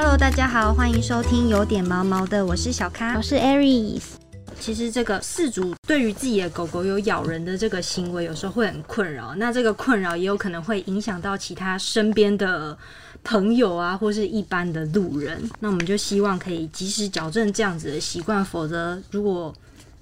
Hello，大家好，欢迎收听有点毛毛的，我是小咖，我是 Aries。其实这个饲主对于自己的狗狗有咬人的这个行为，有时候会很困扰。那这个困扰也有可能会影响到其他身边的朋友啊，或是一般的路人。那我们就希望可以及时矫正这样子的习惯，否则如果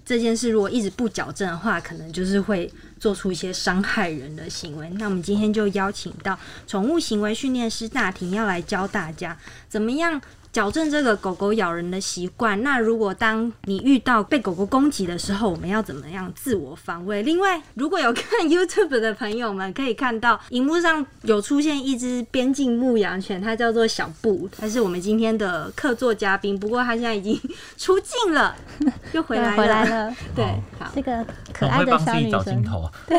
这件事如果一直不矫正的话，可能就是会做出一些伤害人的行为。那我们今天就邀请到宠物行为训练师大婷，要来教大家怎么样。矫正这个狗狗咬人的习惯。那如果当你遇到被狗狗攻击的时候，我们要怎么样自我防卫？另外，如果有看 YouTube 的朋友们，可以看到荧幕上有出现一只边境牧羊犬，它叫做小布，它是我们今天的客座嘉宾。不过它现在已经出镜了，又回来回来了。对，好，这个可爱的小女生，对，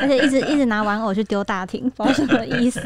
而且一直一直拿玩偶去丢大厅，不知道什么意思，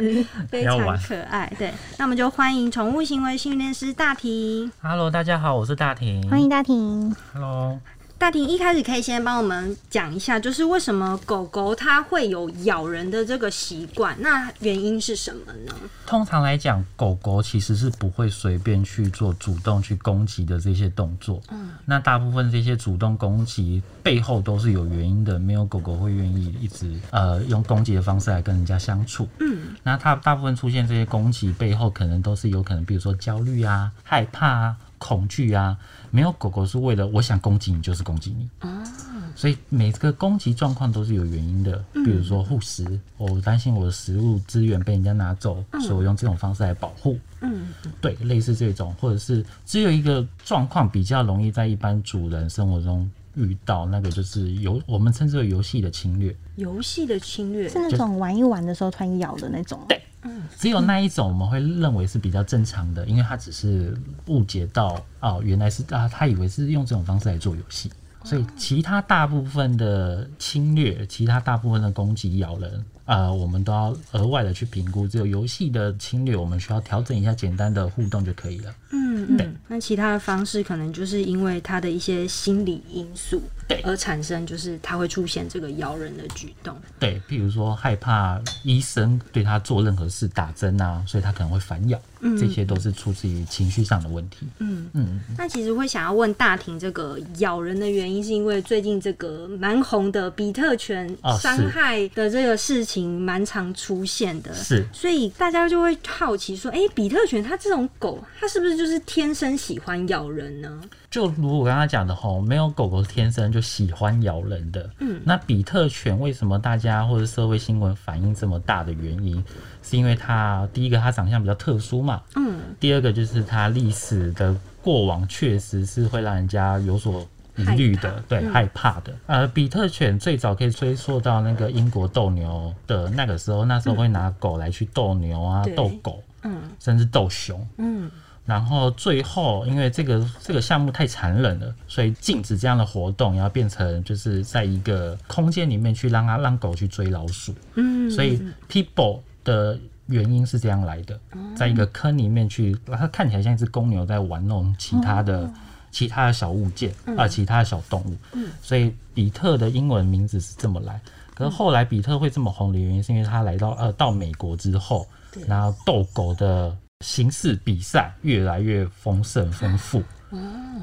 非常可爱。对，那我们就欢迎宠物行为训练师大婷，Hello，大家好，我是大婷，欢迎大婷，Hello。大婷一开始可以先帮我们讲一下，就是为什么狗狗它会有咬人的这个习惯？那原因是什么呢？通常来讲，狗狗其实是不会随便去做主动去攻击的这些动作。嗯，那大部分这些主动攻击背后都是有原因的，没有狗狗会愿意一直呃用攻击的方式来跟人家相处。嗯，那它大部分出现这些攻击背后，可能都是有可能，比如说焦虑啊、害怕啊。恐惧啊，没有狗狗是为了我想攻击你就是攻击你啊，所以每个攻击状况都是有原因的。比如说护食，我担心我的食物资源被人家拿走，所以我用这种方式来保护。嗯，对，类似这种，或者是只有一个状况比较容易在一般主人生活中遇到，那个就是游，我们称之为游戏的侵略。游戏的侵略是那种玩一玩的时候突然咬的那种。对。只有那一种我们会认为是比较正常的，因为他只是误解到哦，原来是啊，他以为是用这种方式来做游戏，所以其他大部分的侵略，其他大部分的攻击咬人。呃，我们都要额外的去评估，只有游戏的侵略，我们需要调整一下简单的互动就可以了。嗯，对。那其他的方式可能就是因为他的一些心理因素，对，而产生就是他会出现这个咬人的举动。对，譬如说害怕医生对他做任何事打针啊，所以他可能会反咬。嗯，这些都是出自于情绪上的问题。嗯嗯。那其实会想要问大庭这个咬人的原因，是因为最近这个蛮红的比特犬伤害的这个事情。蛮常出现的，是，所以大家就会好奇说，哎，比特犬它这种狗，它是不是就是天生喜欢咬人呢？就如我刚刚讲的吼，没有狗狗天生就喜欢咬人的。嗯，那比特犬为什么大家或者社会新闻反应这么大的原因，是因为它第一个它长相比较特殊嘛，嗯，第二个就是它历史的过往确实是会让人家有所。疑虑的，对，害怕的。呃，比特犬最早可以追溯到那个英国斗牛的那个时候，那时候会拿狗来去斗牛啊，斗狗，嗯，甚至斗熊，嗯。然后最后，因为这个这个项目太残忍了，所以禁止这样的活动，然后变成就是在一个空间里面去让它让狗去追老鼠，嗯。所以 people 的原因是这样来的，在一个坑里面去，它看起来像一只公牛在玩弄其他的。其他的小物件啊，其他的小动物，嗯所以比特的英文名字是这么来。可是后来比特会这么红的原因，是因为他来到呃到美国之后，然后斗狗的形式比赛越来越丰盛丰富。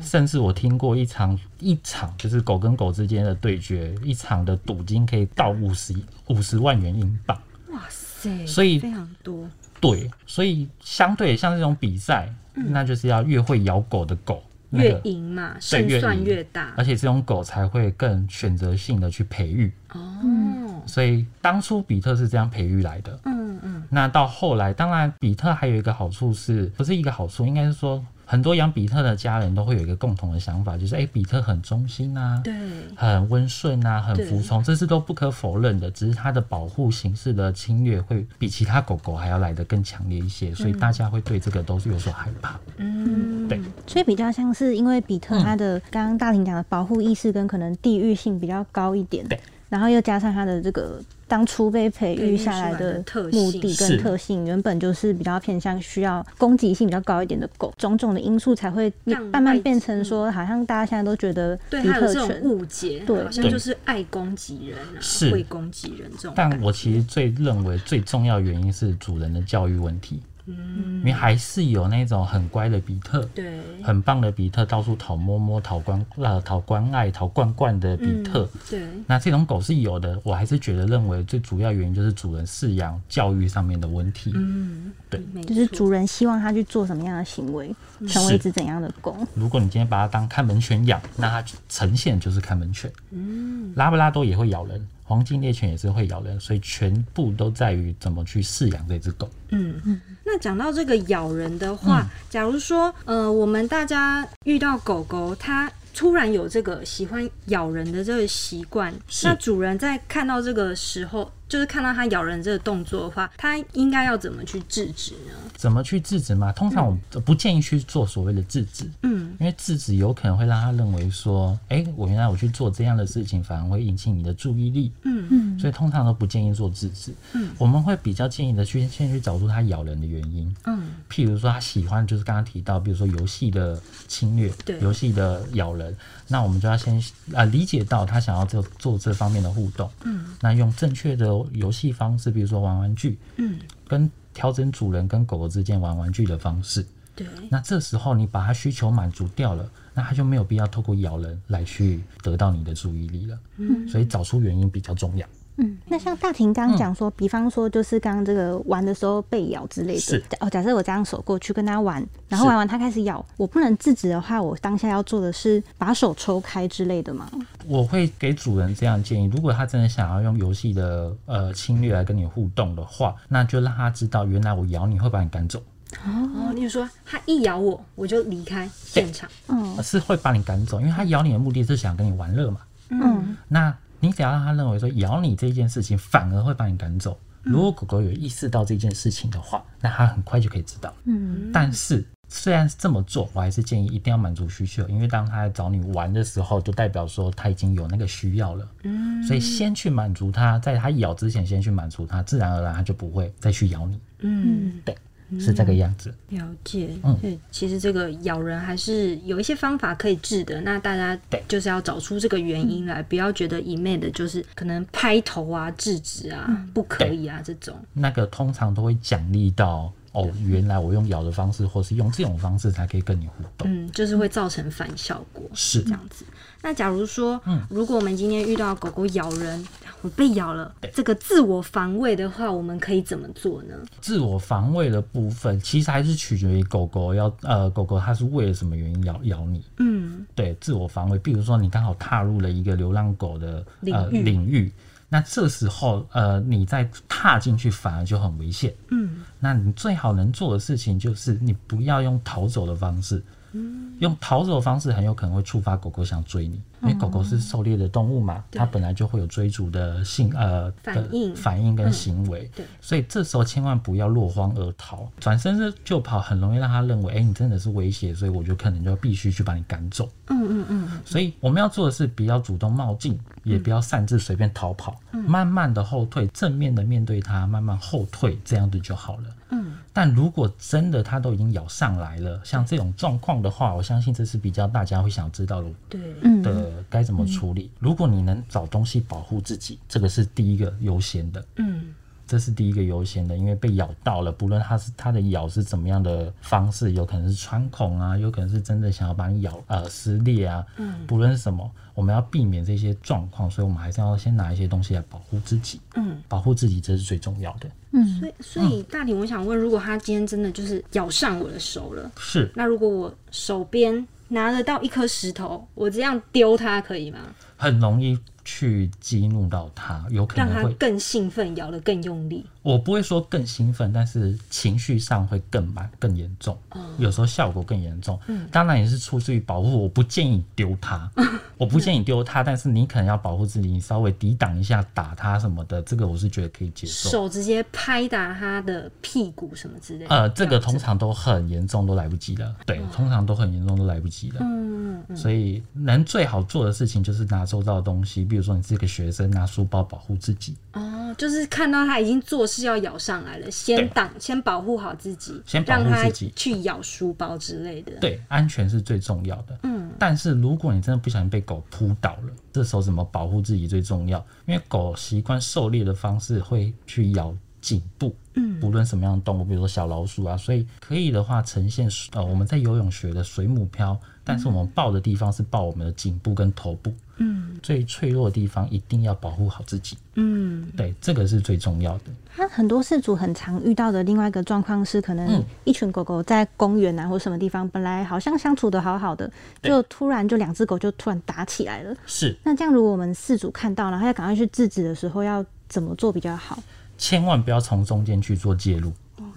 甚至我听过一场一场就是狗跟狗之间的对决，一场的赌金可以到五十五十万元英镑。哇塞！所以非常多。对，所以相对像这种比赛，那就是要越会咬狗的狗。越赢嘛，胜算越大，而且这种狗才会更选择性的去培育哦。所以当初比特是这样培育来的，嗯嗯。那到后来，当然比特还有一个好处是，不是一个好处，应该是说。很多养比特的家人都会有一个共同的想法，就是哎，比特很忠心啊，对，很温顺啊，很服从，这是都不可否认的。只是它的保护形式的侵略会比其他狗狗还要来得更强烈一些，所以大家会对这个都是有所害怕。嗯，对，所以比较像是因为比特它的刚刚大庭讲的保护意识跟可能地域性比较高一点，对，然后又加上它的这个。当初被培育下来的目的跟特性，原本就是比较偏向需要攻击性比较高一点的狗，种种的因素才会慢慢变成说，好像大家现在都觉得对它有这种误解，对，好像就是爱攻击人啊，会攻击人这种。但我其实最认为最重要原因是主人的教育问题。嗯，因为还是有那种很乖的比特，对，很棒的比特，到处讨摸摸、讨关呃讨关爱、讨罐罐的比特，对。那这种狗是有的，我还是觉得认为最主要原因就是主人饲养教育上面的问题。嗯，对，就是主人希望它去做什么样的行为，成为一只怎样的狗。如果你今天把它当看门犬养，那它呈现就是看门犬。嗯，拉布拉多也会咬人。黄金猎犬也是会咬人，所以全部都在于怎么去饲养这只狗。嗯嗯。那讲到这个咬人的话，假如说呃，我们大家遇到狗狗，它突然有这个喜欢咬人的这个习惯，那主人在看到这个时候。就是看到它咬人这个动作的话，它应该要怎么去制止呢？怎么去制止嘛？通常我不建议去做所谓的制止，嗯，因为制止有可能会让他认为说，哎，我原来我去做这样的事情，反而会引起你的注意力，嗯。嗯，所以通常都不建议做制止，嗯，我们会比较建议的去先去找出它咬人的原因，嗯，譬如说他喜欢就是刚刚提到，比如说游戏的侵略，对，游戏的咬人，那我们就要先啊理解到他想要做做这方面的互动，嗯，那用正确的。游戏方式，比如说玩玩具，嗯，跟调整主人跟狗狗之间玩玩具的方式，对。那这时候你把它需求满足掉了，那它就没有必要透过咬人来去得到你的注意力了。嗯，所以找出原因比较重要。嗯，那像大婷刚刚讲说，比方说就是刚刚这个玩的时候被咬之类的，是哦。假设我这样手过去跟他玩，然后玩完他开始咬，我不能制止的话，我当下要做的是把手抽开之类的吗？我会给主人这样建议：如果他真的想要用游戏的呃侵略来跟你互动的话，那就让他知道，原来我咬你会把你赶走。哦，你说他一咬我，我就离开现场，嗯，是会把你赶走，因为他咬你的目的是想跟你玩乐嘛。嗯，那。你只要让他认为说咬你这件事情反而会把你赶走。如果狗狗有意识到这件事情的话，那它很快就可以知道。嗯，但是虽然是这么做，我还是建议一定要满足需求，因为当它找你玩的时候，就代表说它已经有那个需要了。嗯，所以先去满足它，在它咬之前先去满足它，自然而然它就不会再去咬你。嗯，对。是这个样子，了解。嗯，其实这个咬人还是有一些方法可以治的。那大家对，就是要找出这个原因来，不要觉得一昧的就是可能拍头啊、制止啊、不可以啊这种。那个通常都会奖励到。哦，原来我用咬的方式，或是用这种方式才可以跟你互动。嗯，就是会造成反效果，是这样子。那假如说，嗯，如果我们今天遇到狗狗咬人，我被咬了，这个自我防卫的话，我们可以怎么做呢？自我防卫的部分，其实还是取决于狗狗要呃，狗狗它是为了什么原因咬咬你？嗯，对，自我防卫，比如说你刚好踏入了一个流浪狗的呃领域。那这时候，呃，你再踏进去反而就很危险。嗯，那你最好能做的事情就是你不要用逃走的方式。嗯，用逃走的方式很有可能会触发狗狗想追你。因为狗狗是狩猎的动物嘛，它本来就会有追逐的性呃反应反应跟行为，对，所以这时候千万不要落荒而逃，转身就跑，很容易让它认为，哎，你真的是威胁，所以我就可能就必须去把你赶走。嗯嗯嗯。所以我们要做的是，不要主动冒进，也不要擅自随便逃跑，慢慢的后退，正面的面对它，慢慢后退，这样子就好了。嗯。但如果真的它都已经咬上来了，像这种状况的话，我相信这是比较大家会想知道的。对。的。呃，该怎么处理？如果你能找东西保护自己，这个是第一个优先的。嗯，这是第一个优先的，因为被咬到了，不论它是它的咬是怎么样的方式，有可能是穿孔啊，有可能是真的想要把你咬呃撕裂啊。嗯，不论是什么，我们要避免这些状况，所以我们还是要先拿一些东西来保护自己。嗯，保护自己这是最重要的。嗯，所以所以大体我想问，如果它今天真的就是咬上我的手了，是那如果我手边。拿得到一颗石头，我这样丢它可以吗？很容易。去激怒到他，有可能会更兴奋，咬得更用力。我不会说更兴奋，但是情绪上会更满、更严重。有时候效果更严重。嗯，当然也是出自于保护。我不建议丢它，我不建议丢它，但是你可能要保护自己，你稍微抵挡一下打它什么的，这个我是觉得可以接受。手直接拍打它的屁股什么之类。呃，这个通常都很严重，都来不及了。对，通常都很严重，都来不及了。嗯嗯。所以能最好做的事情就是拿周遭的东西，比。比如说，你是一个学生，拿书包保护自己。哦，就是看到他已经做事要咬上来了，先挡，先保护好自己，先保护自己，去咬书包之类的。对，安全是最重要的。嗯，但是如果你真的不小心被狗扑倒了，这时候怎么保护自己最重要？因为狗习惯狩猎的方式会去咬。颈部。嗯，不论什么样的动物，比如说小老鼠啊，所以可以的话呈现呃我们在游泳学的水母漂，但是我们抱的地方是抱我们的颈部跟头部。嗯，最脆弱的地方一定要保护好自己。嗯，对，这个是最重要的。那很多事主很常遇到的另外一个状况是，可能一群狗狗在公园啊或什么地方，本来好像相处的好好的，就突然就两只狗就突然打起来了。是。那这样如果我们事主看到了，他要赶快去制止的时候，要怎么做比较好？千万不要从中间去做介入。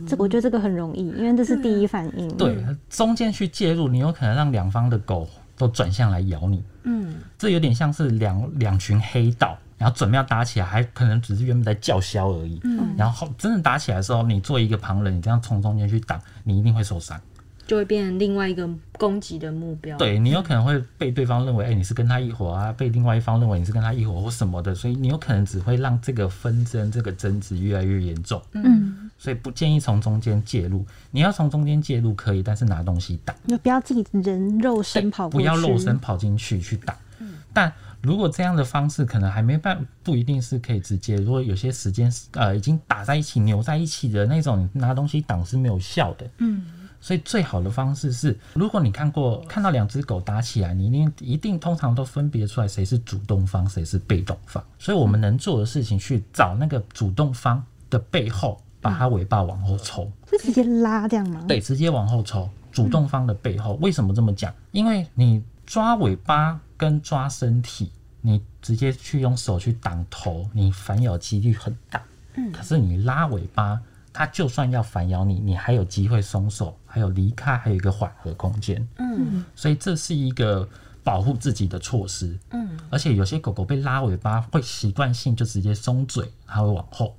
这我觉得这个很容易，因为这是第一反应。对，中间去介入，你有可能让两方的狗都转向来咬你。嗯，这有点像是两两群黑道，然后准备要打起来，还可能只是原本在叫嚣而已。嗯，然后真正打起来的时候，你做一个旁人，你这样从中间去挡，你一定会受伤。就会变成另外一个攻击的目标。对你有可能会被对方认为，哎，你是跟他一伙啊；被另外一方认为你是跟他一伙或什么的，所以你有可能只会让这个纷争、这个争执越来越严重。嗯，所以不建议从中间介入。你要从中间介入可以，但是拿东西挡，就不要自己人肉身跑不要肉身跑进去去挡。嗯，但如果这样的方式可能还没办，不一定是可以直接。如果有些时间呃已经打在一起、扭在一起的那种，拿东西挡是没有效的。嗯。所以最好的方式是，如果你看过看到两只狗打起来，你一定一定通常都分别出来谁是主动方，谁是被动方。所以我们能做的事情，去找那个主动方的背后，把它尾巴往后抽，是直接拉这样吗？对，直接往后抽。主动方的背后，为什么这么讲？因为你抓尾巴跟抓身体，你直接去用手去挡头，你反咬几率很大。嗯，可是你拉尾巴。它就算要反咬你，你还有机会松手，还有离开，还有一个缓和空间。嗯，所以这是一个保护自己的措施。嗯，而且有些狗狗被拉尾巴会习惯性就直接松嘴，它会往后，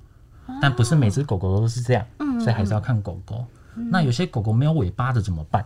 但不是每只狗狗都是这样。嗯，所以还是要看狗狗。那有些狗狗没有尾巴的怎么办？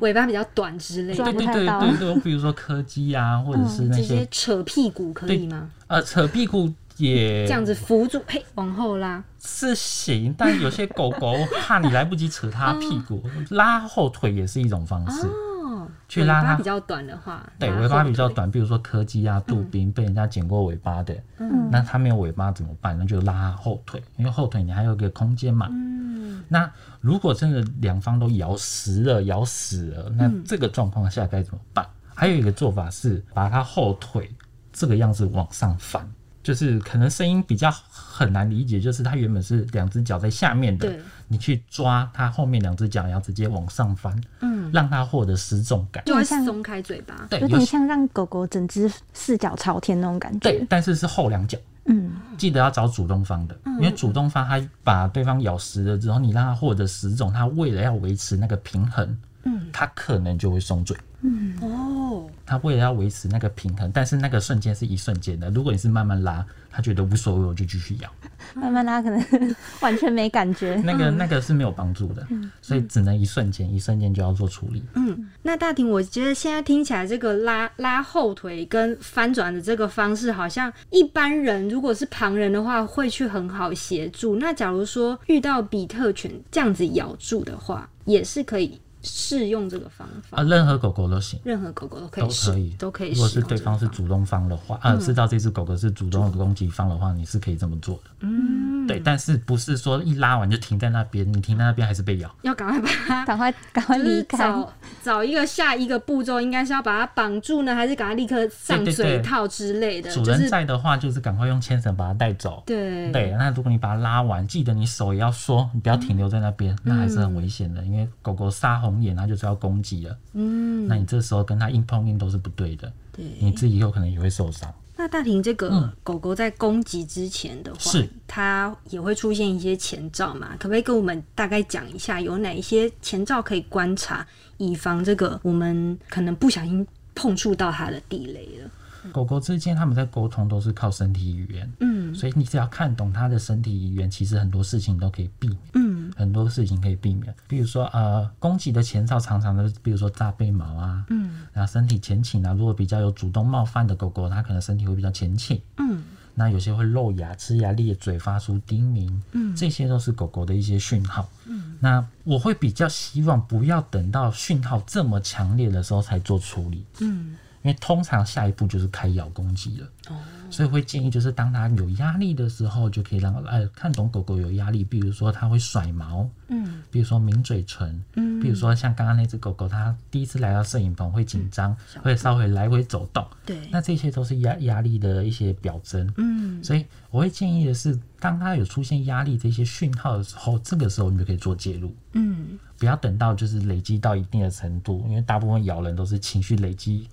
尾巴比较短之类的。对对对对对，比如说柯基啊，或者是那些扯屁股可以吗？呃，扯屁股。也这样子扶住，嘿，往后拉是行，但有些狗狗怕你来不及扯它屁股，拉后腿也是一种方式。哦，去拉它比较短的话，对，尾巴比较短，比如说柯基啊、杜宾被人家剪过尾巴的，嗯，那它没有尾巴怎么办？那就拉后腿，因为后腿你还有个空间嘛。嗯，那如果真的两方都咬死了、咬死了，那这个状况下该怎么办？还有一个做法是把它后腿这个样子往上翻。就是可能声音比较很难理解，就是它原本是两只脚在下面的，你去抓它后面两只脚，然后直接往上翻，嗯，让它获得失重感，就会松开嘴巴，对，有点像让狗狗整只四脚朝天那种感觉，对，但是是后两脚，嗯，记得要找主动方的，因为主动方它把对方咬实了之后，你让它获得十种，它为了要维持那个平衡，嗯，它可能就会松嘴。嗯哦，他为了要维持那个平衡，但是那个瞬间是一瞬间的。如果你是慢慢拉，他觉得无所谓，我就继续咬。慢慢拉可能完全没感觉，那个那个是没有帮助的，所以只能一瞬间，一瞬间就要做处理。嗯，那大婷，我觉得现在听起来这个拉拉后腿跟翻转的这个方式，好像一般人如果是旁人的话，会去很好协助。那假如说遇到比特犬这样子咬住的话，也是可以。试用这个方法啊，任何狗狗都行，任何狗狗都可以，都可以，都可以。如果是对方是主动方的话，啊，知道这只狗狗是主动的攻击方的话，你是可以这么做的。嗯，对，但是不是说一拉完就停在那边，你停在那边还是被咬，要赶快把它，赶快赶快离开，找找一个下一个步骤，应该是要把它绑住呢，还是赶快立刻上嘴套之类的？主人在的话，就是赶快用牵绳把它带走。对对，那如果你把它拉完，记得你手也要缩，你不要停留在那边，那还是很危险的，因为狗狗杀红眼，它就是要攻。击了，嗯，那你这时候跟他硬碰硬都是不对的，对，你自己有可能也会受伤。那大婷，这个狗狗在攻击之前的话，是它也会出现一些前兆嘛？可不可以跟我们大概讲一下，有哪一些前兆可以观察，以防这个我们可能不小心碰触到它的地雷了？狗狗之间他们在沟通都是靠身体语言，嗯，所以你只要看懂它的身体语言，其实很多事情都可以避免，嗯，很多事情可以避免。比如说呃，攻击的前兆常常都，比如说炸背毛啊，嗯，然后身体前倾啊，如果比较有主动冒犯的狗狗，它可能身体会比较前倾，嗯，那有些会露牙、呲牙裂嘴、发出叮鸣，嗯，这些都是狗狗的一些讯号，嗯，那我会比较希望不要等到讯号这么强烈的时候才做处理，嗯。因因为通常下一步就是开咬攻击了。哦。所以会建议，就是当它有压力的时候，就可以让呃看懂狗狗有压力，比如说它会甩毛，嗯，比如说抿嘴唇，嗯，比如说像刚刚那只狗狗，它第一次来到摄影棚会紧张，会稍微来回走动，对，那这些都是压压力的一些表征，嗯，所以我会建议的是，当它有出现压力这些讯号的时候，这个时候你就可以做介入，嗯，不要等到就是累积到一定的程度，因为大部分咬人都是情绪累积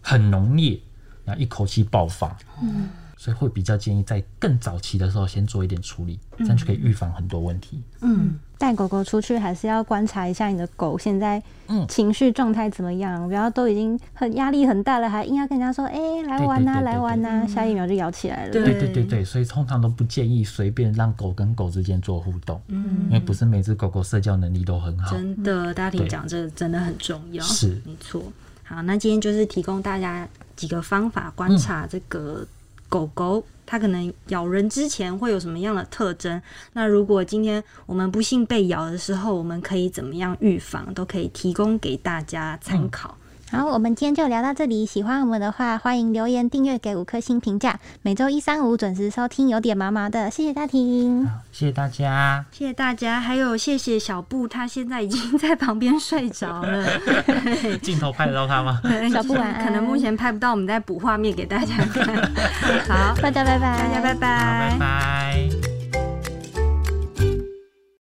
很浓烈。然后一口气爆发，嗯，所以会比较建议在更早期的时候先做一点处理，这样就可以预防很多问题。嗯，带狗狗出去还是要观察一下你的狗现在情绪状态怎么样，不要都已经很压力很大了，还硬要跟人家说，哎，来玩呐，来玩呐，下一秒就咬起来了。对。对对对，所以通常都不建议随便让狗跟狗之间做互动，嗯，因为不是每只狗狗社交能力都很好。真的，大家听讲这真的很重要，是。没错。好，那今天就是提供大家。几个方法观察这个狗狗，它可能咬人之前会有什么样的特征？那如果今天我们不幸被咬的时候，我们可以怎么样预防？都可以提供给大家参考。好，我们今天就聊到这里。喜欢我们的话，欢迎留言、订阅、给五颗星评价。每周一、三、五准时收听，有点毛毛的。谢谢大婷，谢谢大家，谢谢大家。还有谢谢小布，他现在已经在旁边睡着了。镜头拍得到他吗？小布晚安。可能目前拍不到，我们再补画面给大家看。好，大家拜拜，大家拜拜，拜拜。